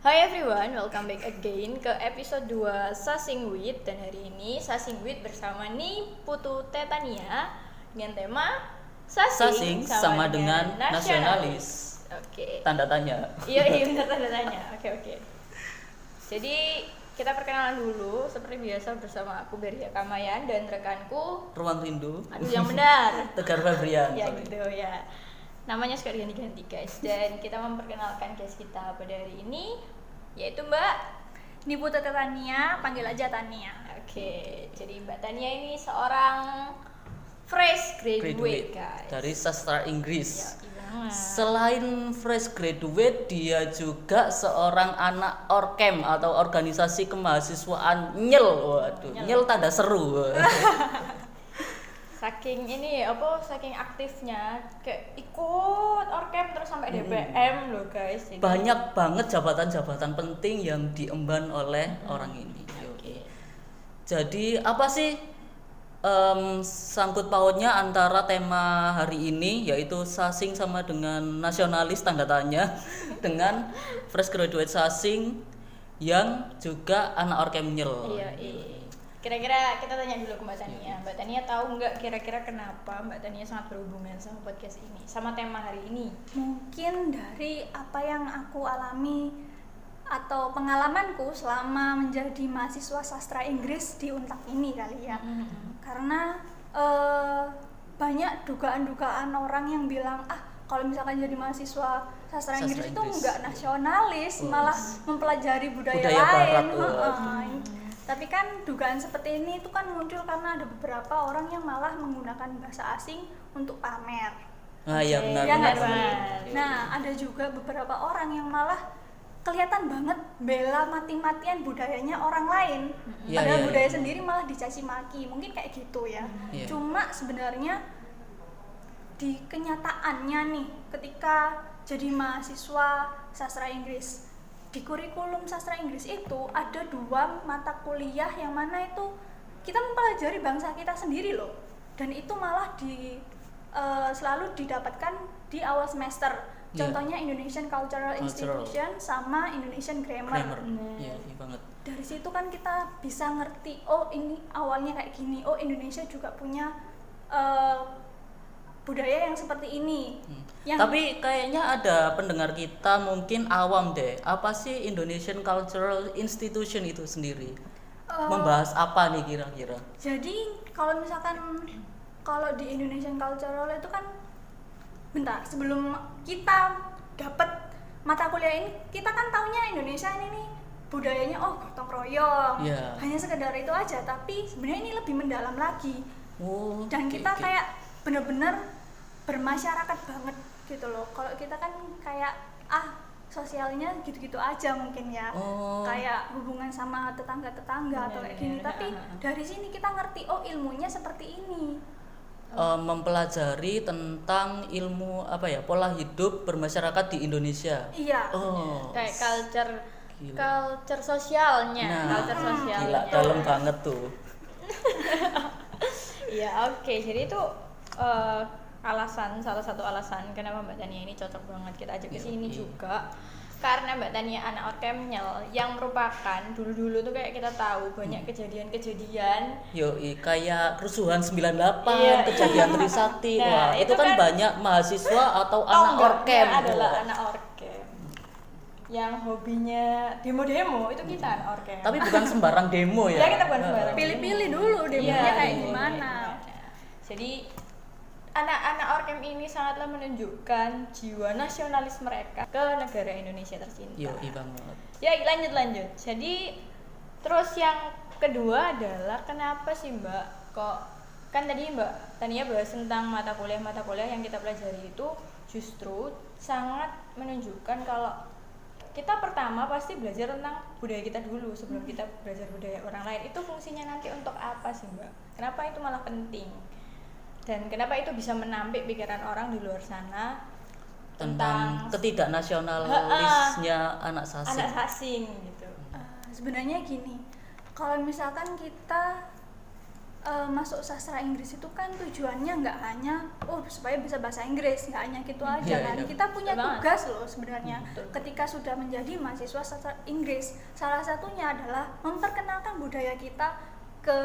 Hai everyone, welcome back again ke episode 2 Sasing Wit Dan hari ini Sasing Wit bersama nih Putu Tetania Dengan tema Sasing Sasing, sama dengan nasionalis. Oke. Tanda tanya. Iya, iya benar tanda tanya. Oke, oke. Jadi kita perkenalan dulu. Seperti biasa bersama aku Beria Kamayan Dan rekanku. Ruang rindu. Aduh yang benar. Tegar Febrian. ya gitu ya namanya suka diganti-ganti guys dan kita memperkenalkan guys kita pada hari ini yaitu Mbak Niputu Tania, panggil aja Tania. oke jadi Mbak Tania ini seorang fresh graduate, Graduate guys dari sastra ya, Inggris. iya banget. Selain fresh graduate, dia juga seorang anak orkem atau organisasi kemahasiswaan nyel. Waduh, Nyel. nyel tanda seru. saking ini apa saking aktifnya kayak ikut orkem terus sampai DPM loh guys Jadi- Banyak banget jabatan-jabatan penting yang diemban oleh orang ini. Oke. Jadi apa sih em, sangkut pautnya antara tema hari ini yaitu sasing sama dengan nasionalis tanda tanya dengan fresh graduate sasing yang juga anak orkemnyel. Iya, iya. Kira-kira kita tanya dulu ke Mbak Tania. Mbak Tania tahu nggak kira-kira kenapa Mbak Tania sangat berhubungan sama podcast ini, sama tema hari ini? Mungkin dari apa yang aku alami atau pengalamanku selama menjadi mahasiswa sastra Inggris di Untak ini kali ya. Karena eh, banyak dugaan-dugaan orang yang bilang ah kalau misalkan jadi mahasiswa sastra, Sastra Inggris, itu Inggris. nggak nasionalis, Oh. malah mempelajari budaya, Budaya lain. barat, oh. Tapi kan dugaan seperti ini itu kan muncul karena ada beberapa orang yang malah menggunakan bahasa asing untuk pamer. Ah ya Oke, benar Ya benar. benar. Nah, ada juga beberapa orang yang malah kelihatan banget bela mati-matian budayanya orang lain. Iya, Padahal iya, budaya iya. sendiri malah dicaci maki. Mungkin kayak gitu ya. Iya. Cuma sebenarnya di kenyataannya nih ketika jadi mahasiswa sastra Inggris di kurikulum sastra Inggris itu ada dua mata kuliah yang mana itu kita mempelajari bangsa kita sendiri loh dan itu malah di eh, selalu didapatkan di awal semester Iya. contohnya Indonesian Cultural, Cultural. Institution sama Indonesian Grammar, Grammar. Nah. Iya, iya banget. dari situ kan kita bisa ngerti oh ini awalnya kayak gini oh Indonesia juga punya eh, budaya yang seperti ini Hmm. yang Tapi kayaknya ada pendengar kita mungkin awam deh. Apa sih Indonesian Cultural Institution itu sendiri? eh, Membahas apa nih kira-kira? jadi kalau misalkan kalau di Indonesian Cultural itu kan bentar sebelum kita dapat mata kuliah ini kita kan taunya Indonesia ini nih budayanya oh gotong royong Iya. hanya sekedar itu aja tapi sebenarnya ini lebih mendalam lagi Oh, dan oke, kita oke. kayak bener-bener bermasyarakat banget gitu loh kalau kita kan kayak ah sosialnya gitu-gitu aja mungkin ya Oh. kayak hubungan sama tetangga-tetangga atau kayak gini Bener-bener, tapi ah, ah. dari sini kita ngerti oh ilmunya seperti ini Eh, mempelajari tentang ilmu apa ya pola hidup bermasyarakat di Indonesia. iya Oh, Kayak culture Gila. culture sosialnya, nah, culture sosialnya. gila dalam banget tuh. Iya oke jadi itu eh, alasan salah satu alasan kenapa Mbak Tania ini cocok banget kita ajak ke Iya, sini iya. juga karena Mbak Tania anak orkemnyel yang merupakan dulu-dulu tuh kayak kita tahu Hmm. banyak kejadian-kejadian Yoi, kayak kerusuhan 98, Iya, kejadian iya. Trisakti. Nah, Wah, itu, itu kan, kan banyak mahasiswa atau anak orkem. adalah anak orkem yang hobinya demo-demo itu kita anak orkem Tapi bukan sembarang demo ya. Ya, kita bukan sembarang. pilih-pilih dulu demonya Iya, kayak iya, gimana iya. Jadi anak-anak Orkem ini sangatlah menunjukkan jiwa nasionalis mereka ke negara Indonesia tercinta. Yoi banget. Ya lanjut lanjut. Jadi terus yang kedua adalah kenapa sih Mbak kok kan tadi Mbak Tania bahas tentang mata kuliah mata kuliah yang kita pelajari itu justru sangat menunjukkan kalau kita pertama pasti belajar tentang budaya kita dulu sebelum kita belajar budaya orang lain itu fungsinya nanti untuk apa sih mbak? Kenapa itu malah penting? Dan kenapa itu bisa menampik pikiran orang di luar sana Tentang tentang ketidaknasionalisnya anak sasing. anak asing gitu? Eh, sebenarnya gini kalau misalkan kita eh, masuk sastra Inggris itu kan tujuannya nggak hanya oh supaya bisa bahasa Inggris nggak hanya gitu aja Iya, kan iya. kita punya Betul banget. tugas loh sebenarnya Betul. ketika sudah menjadi mahasiswa sastra Inggris salah satunya adalah memperkenalkan budaya kita ke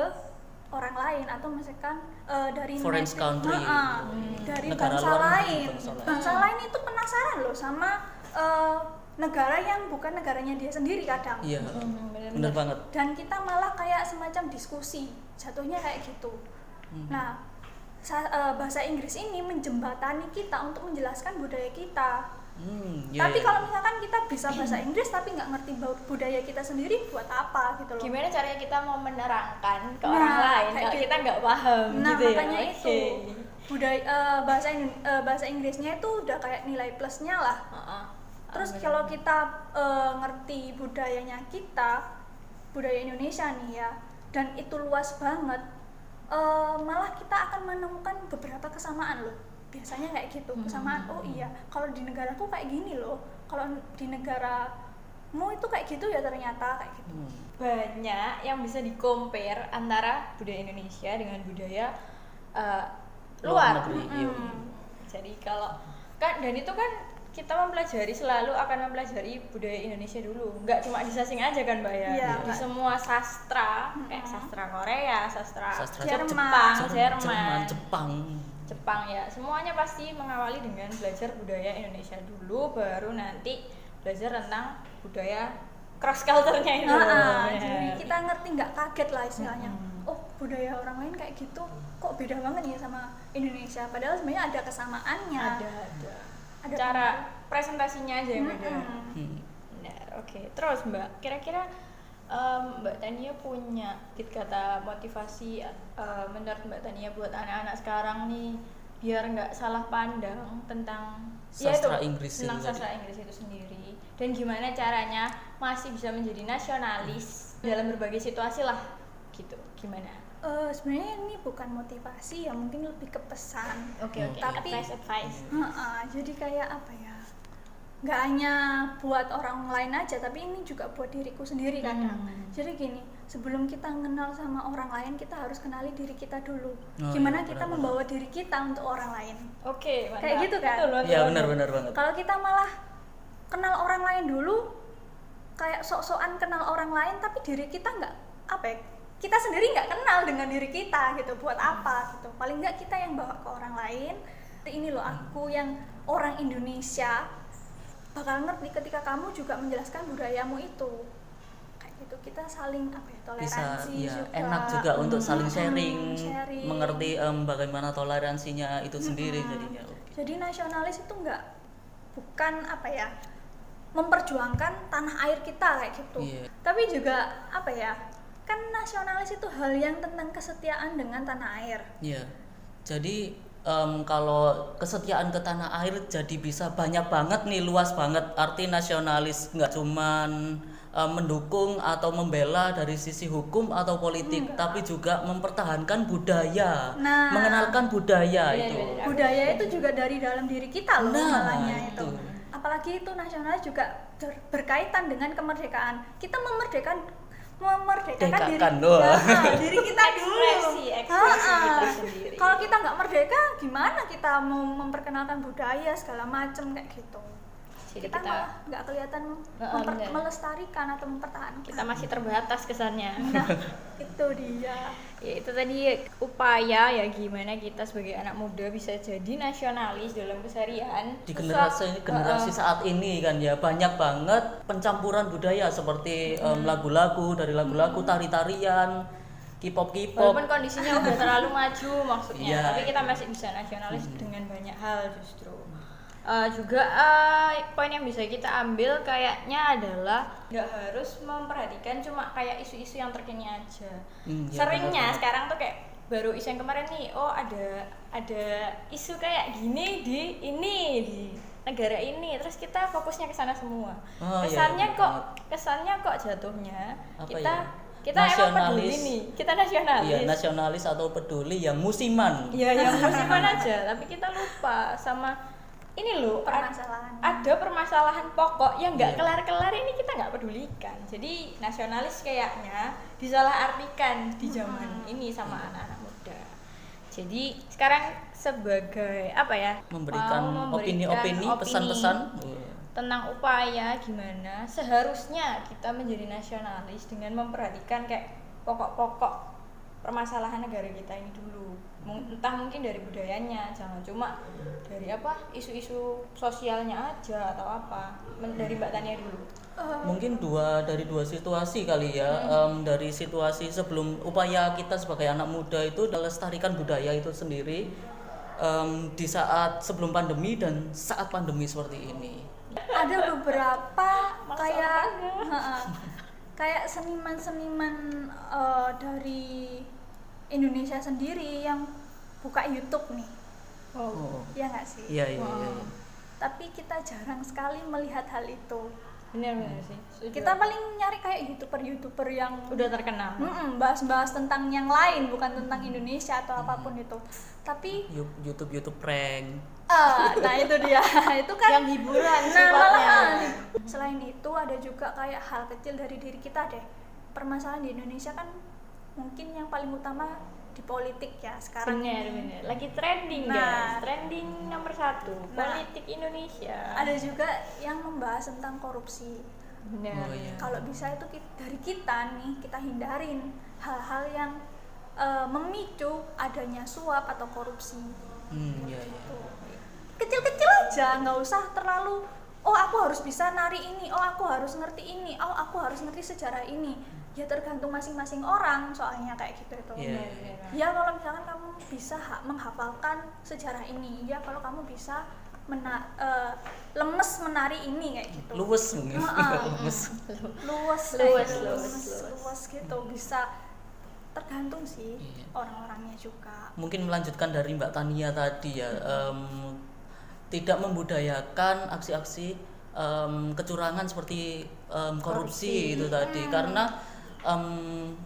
orang lain atau misalkan eh, dari Foreign native- country. Heeh, Hmm. dari Negara bangsa luar lain bangsa lain. bangsa lain itu penasaran loh sama eh, negara yang bukan negaranya dia sendiri kadang iya Hmm, bener banget dan kita malah kayak semacam diskusi jatuhnya kayak gitu Hmm. nah sa- eh, bahasa Inggris ini menjembatani kita untuk menjelaskan budaya kita Hmm, iya, tapi iya. kalau misalkan kita bisa bahasa Inggris tapi nggak ngerti bu- budaya kita sendiri buat apa gitu loh gimana caranya kita mau menerangkan ke Nah, orang lain kayak kalau gitu. kita nggak paham nah gitu ya makanya Oke. itu budaya eh, bahasa eh, bahasa Inggrisnya itu udah kayak nilai plusnya lah Heeh. Terus Ah, kalau kita eh, ngerti budayanya kita, budaya Indonesia nih ya, dan itu luas banget, eh, malah kita akan menemukan beberapa kesamaan loh. Biasanya kayak gitu, kesamaan. Oh iya, kalau di negaraku kayak gini loh. Kalau di negaramu itu kayak gitu ya ternyata kayak gitu. Hmm. banyak yang bisa di compare antara budaya Indonesia dengan budaya eh, Luar luar. negeri, iya. Mm-mm. Jadi kalau kan dan itu kan kita mempelajari selalu akan mempelajari budaya Indonesia dulu, nggak cuma di sasing aja kan mbak ya, Iya, di semua sastra kayak sastra Korea, sastra, Sastra Jerman. Jepang, Jerman, Jerman, Jerman, Jepang Jepang ya, semuanya pasti mengawali dengan belajar budaya Indonesia dulu, baru nanti belajar tentang budaya cross culture-nya itu. Ah, Bener. jadi kita ngerti nggak kaget lah istilahnya. Mm-mm. Oh budaya orang lain kayak gitu, kok beda banget ya sama Indonesia. Padahal sebenarnya ada kesamaannya. ada ada Ada cara presentasinya aja yang beda. Hmm. benar oke terus mbak kira-kira em, mbak Tania punya tip kata motivasi eh, menurut mbak Tania buat anak-anak sekarang nih biar nggak salah pandang tentang ya Sastra itu, Inggris tentang itu sastra tadi. Inggris itu sendiri. Dan gimana caranya masih bisa menjadi nasionalis dalam berbagai situasi lah gitu. Gimana? Eh, sebenarnya ini bukan motivasi ya mungkin lebih ke pesan. Oke Hmm. oke. Tapi- advice advice. Heeh, jadi kayak apa ya nggak hanya buat orang lain aja tapi ini juga buat diriku sendiri kadang Hmm. jadi gini sebelum kita kenal sama orang lain kita harus kenali diri kita dulu Oh, gimana iya, kita membawa diri kita untuk orang lain oke mantap. Kayak gitu kan? Betul, betul, Iya betul. benar-benar banget. kalau kita malah kenal orang lain dulu kayak sok-sokan kenal orang lain tapi diri kita nggak apa ya kita sendiri nggak kenal dengan diri kita gitu buat apa gitu paling nggak kita yang bawa ke orang lain ini loh aku yang orang Indonesia bakal ngerti ketika kamu juga menjelaskan budayamu itu kayak gitu kita saling apa ya bisa toleransi ya juga enak juga untuk saling sharing, sharing. mengerti em, bagaimana toleransinya itu sendiri jadinya oke. Jadi nasionalis itu enggak bukan apa ya memperjuangkan tanah air kita kayak gitu. Iya. Tapi juga apa ya? Kan nasionalis itu hal yang tentang kesetiaan dengan tanah air. Iya. Jadi em, kalau kesetiaan ke tanah air jadi bisa banyak banget nih luas banget arti nasionalis nggak cuman em, mendukung atau membela dari sisi hukum atau politik tapi juga mempertahankan budaya Nah. mengenalkan budaya Iya, itu iya, iya. Budaya itu juga dari dalam diri kita loh Nah, malahnya itu. itu. Apalagi itu nasionalis juga ber- berkaitan dengan kemerdekaan. Kita memerdekakan memerdekakan diri, loh. Ya, diri kita dulu. Ekspresi, ekspresi Ha-ha. kita sendiri. Kalau kita nggak merdeka, gimana kita mau memperkenalkan budaya segala macam kayak gitu? Jadi kita, kita- malah nggak kelihatan memper- melestarikan atau mempertahankan. kita masih terbatas kesannya Nah, itu dia. ya itu tadi upaya ya gimana kita sebagai anak muda bisa jadi nasionalis dalam keseharian di Susah. generasi generasi Heeh. saat ini kan ya banyak banget pencampuran budaya seperti lagu-lagu dari lagu-lagu tari-tarian K-pop K-pop walaupun kondisinya udah terlalu maju maksudnya Iya. tapi kita masih bisa nasionalis dengan banyak hal justru Eh, juga eh, poin yang bisa kita ambil kayaknya adalah nggak harus memperhatikan cuma kayak isu-isu yang terkini aja Hmm, iya, seringnya benar-benar. sekarang tuh kayak baru isu yang kemarin nih oh ada ada isu kayak gini di ini di negara ini terus kita fokusnya ke sana semua Oh, iya, kesannya benar kok banget. kesannya kok jatuhnya Apa kita ya? kita emang peduli Nasionalis. nih kita nasionalis Iya, nasionalis atau peduli yang musiman. Iya, yang musiman aja, tapi kita lupa sama ini loh Permasalahan. ada permasalahan pokok yang nggak Iya. kelar-kelar ini kita nggak pedulikan. Jadi nasionalis kayaknya disalahartikan di zaman ini sama anak-anak Jadi sekarang sebagai apa ya? memberikan opini-opini opini pesan-pesan tentang upaya gimana seharusnya kita menjadi nasionalis dengan memperhatikan kayak pokok-pokok permasalahan negara kita ini dulu entah mungkin dari budayanya jangan cuma dari apa isu-isu sosialnya aja atau apa Men- dari mbak Tania dulu. Eh, mungkin dua dari dua situasi kali ya. Em, dari situasi sebelum upaya kita sebagai anak muda itu melestarikan budaya itu sendiri em, di saat sebelum pandemi dan saat pandemi seperti ini. Ada beberapa kayak kayak seniman-seniman eh, dari Indonesia sendiri yang buka YouTube nih. Oh. Ya nggak sih? Iya iya iya iya. tapi kita jarang sekali melihat hal itu. Benar-benar sih. Setuju. kita paling nyari kayak youtuber-youtuber yang udah terkenal. Bahas-bahas tentang yang lain bukan tentang Indonesia atau apa pun itu. Tapi Yu- YouTube YouTube prank. Eh, nah itu dia. Itu kan yang hiburan Nah, sifatnya. malahan. selain itu ada juga kayak hal kecil dari diri kita deh. Permasalahan di Indonesia kan mungkin yang paling utama di politik ya sekarang. benar ini. benar lagi trending Nah. guys trending nomor satu Nah. politik Indonesia Ada juga yang membahas tentang korupsi. benar Oh, iya. Kalau bisa itu dari kita nih kita hindarin hal-hal yang eh, memicu adanya suap atau korupsi. hmm iya iya Tuh. Kecil-kecil aja, nggak usah terlalu oh aku harus bisa nari ini, oh aku harus ngerti ini, oh aku harus ngerti sejarah ini. Ya tergantung masing-masing orang soalnya kayak gitu itu. Iya. Ya kalau misalkan kamu bisa ha- menghafalkan sejarah ini, ya kalau kamu bisa mena eh, lemes menari ini kayak gitu. luwes mungkin luwes Luas, kayak luas, gitu, luas. luas gitu bisa tergantung sih Iya. orang-orangnya juga. mungkin melanjutkan dari Mbak Tania tadi ya em, tidak membudayakan aksi-aksi em, kecurangan seperti em, korupsi, Korupsi. itu tadi karena em,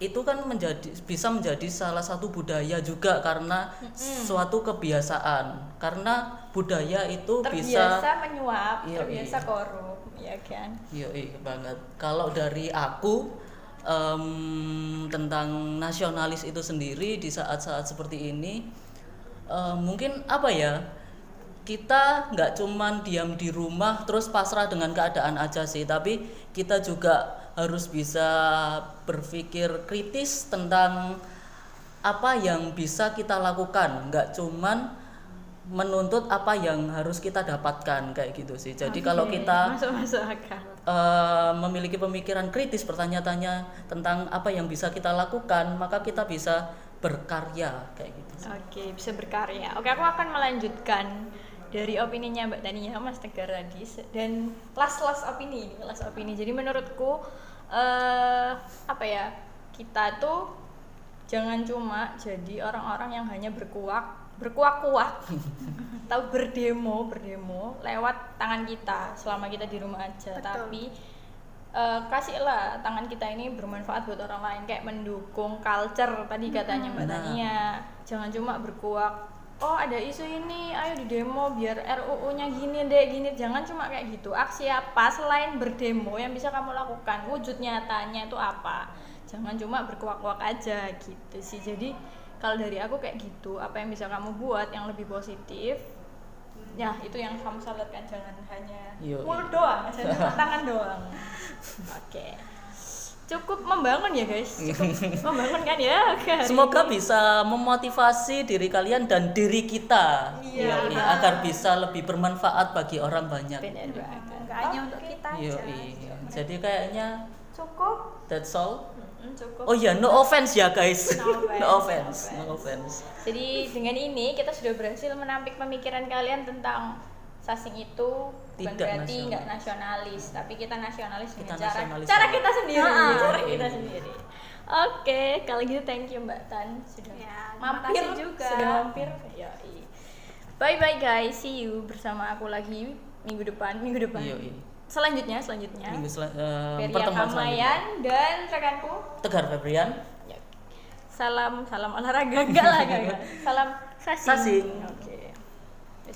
itu kan menjadi bisa menjadi salah satu budaya juga karena suatu kebiasaan karena budaya itu terbiasa bisa menyuap Iya, terbiasa iya. korup ya kan Iya banget. Kalau dari aku em, tentang nasionalis itu sendiri di saat-saat seperti ini em, mungkin apa ya kita nggak cuman diam di rumah terus pasrah dengan keadaan aja sih, tapi kita juga harus bisa berpikir kritis tentang apa yang bisa kita lakukan, nggak cuman menuntut apa yang harus kita dapatkan kayak gitu sih. Jadi kalau Oke, kita masuk masuk akal. eh, memiliki pemikiran kritis bertanya-tanya tentang apa yang bisa kita lakukan maka kita bisa berkarya kayak gitu oke bisa berkarya. Oke aku akan melanjutkan dari opininya Mbak Tania Mas Tegar tadi dan last last opini ini last opini. Jadi menurutku eh apa ya kita tuh jangan cuma jadi orang-orang yang hanya berkuak berkuak-kuak tahu berdemo berdemo lewat tangan kita selama kita di rumah aja Betul. tapi eh, kasihlah tangan kita ini bermanfaat buat orang lain kayak mendukung culture tadi katanya Mbak. Tania jangan cuma berkuak oh ada isu ini. Ayo di demo biar RUU-nya gini deh gini. Jangan cuma kayak gitu. Aksi apa selain berdemo yang bisa kamu lakukan? Wujud nyatanya itu apa? Jangan cuma berkuak-kuak aja gitu sih. Jadi kalau dari aku kayak gitu apa yang bisa kamu buat yang lebih positif? Ya itu yang kamu salurkan. Jangan hanya mulut doang jangan tangan doang. Oke cukup membangun ya guys cukup membangun kan ya semoga ini. bisa memotivasi diri kalian dan diri kita Iya. Yoi, agar bisa lebih bermanfaat bagi orang banyak benar banget Nggak hanya untuk kita aja. Yoi. jadi kayaknya Cukup. that's all cukup oh ya no offense ya guys No offense, no offense. no offense Jadi dengan ini kita sudah berhasil menampik pemikiran kalian tentang sasing itu bukan Tidak berarti nggak nasionalis, tapi kita nasionalis dengan Kita cara nasionalis cara banget. kita sendiri, Ah. cara kita sendiri. Oke, kalau gitu thank you Mbak Tan sudah Ya, mampir juga. Sudah mampir. Yoi. Bye bye guys, see you bersama aku lagi minggu depan, minggu depan. Yoi. Selanjutnya, selanjutnya. minggu sel- eh, Feria pertemuan selanjutnya dan rekanku Tegar Febrian Ya. Salam salam olahraga enggak lah enggak, enggak. Salam sasing. Sasing. Oke.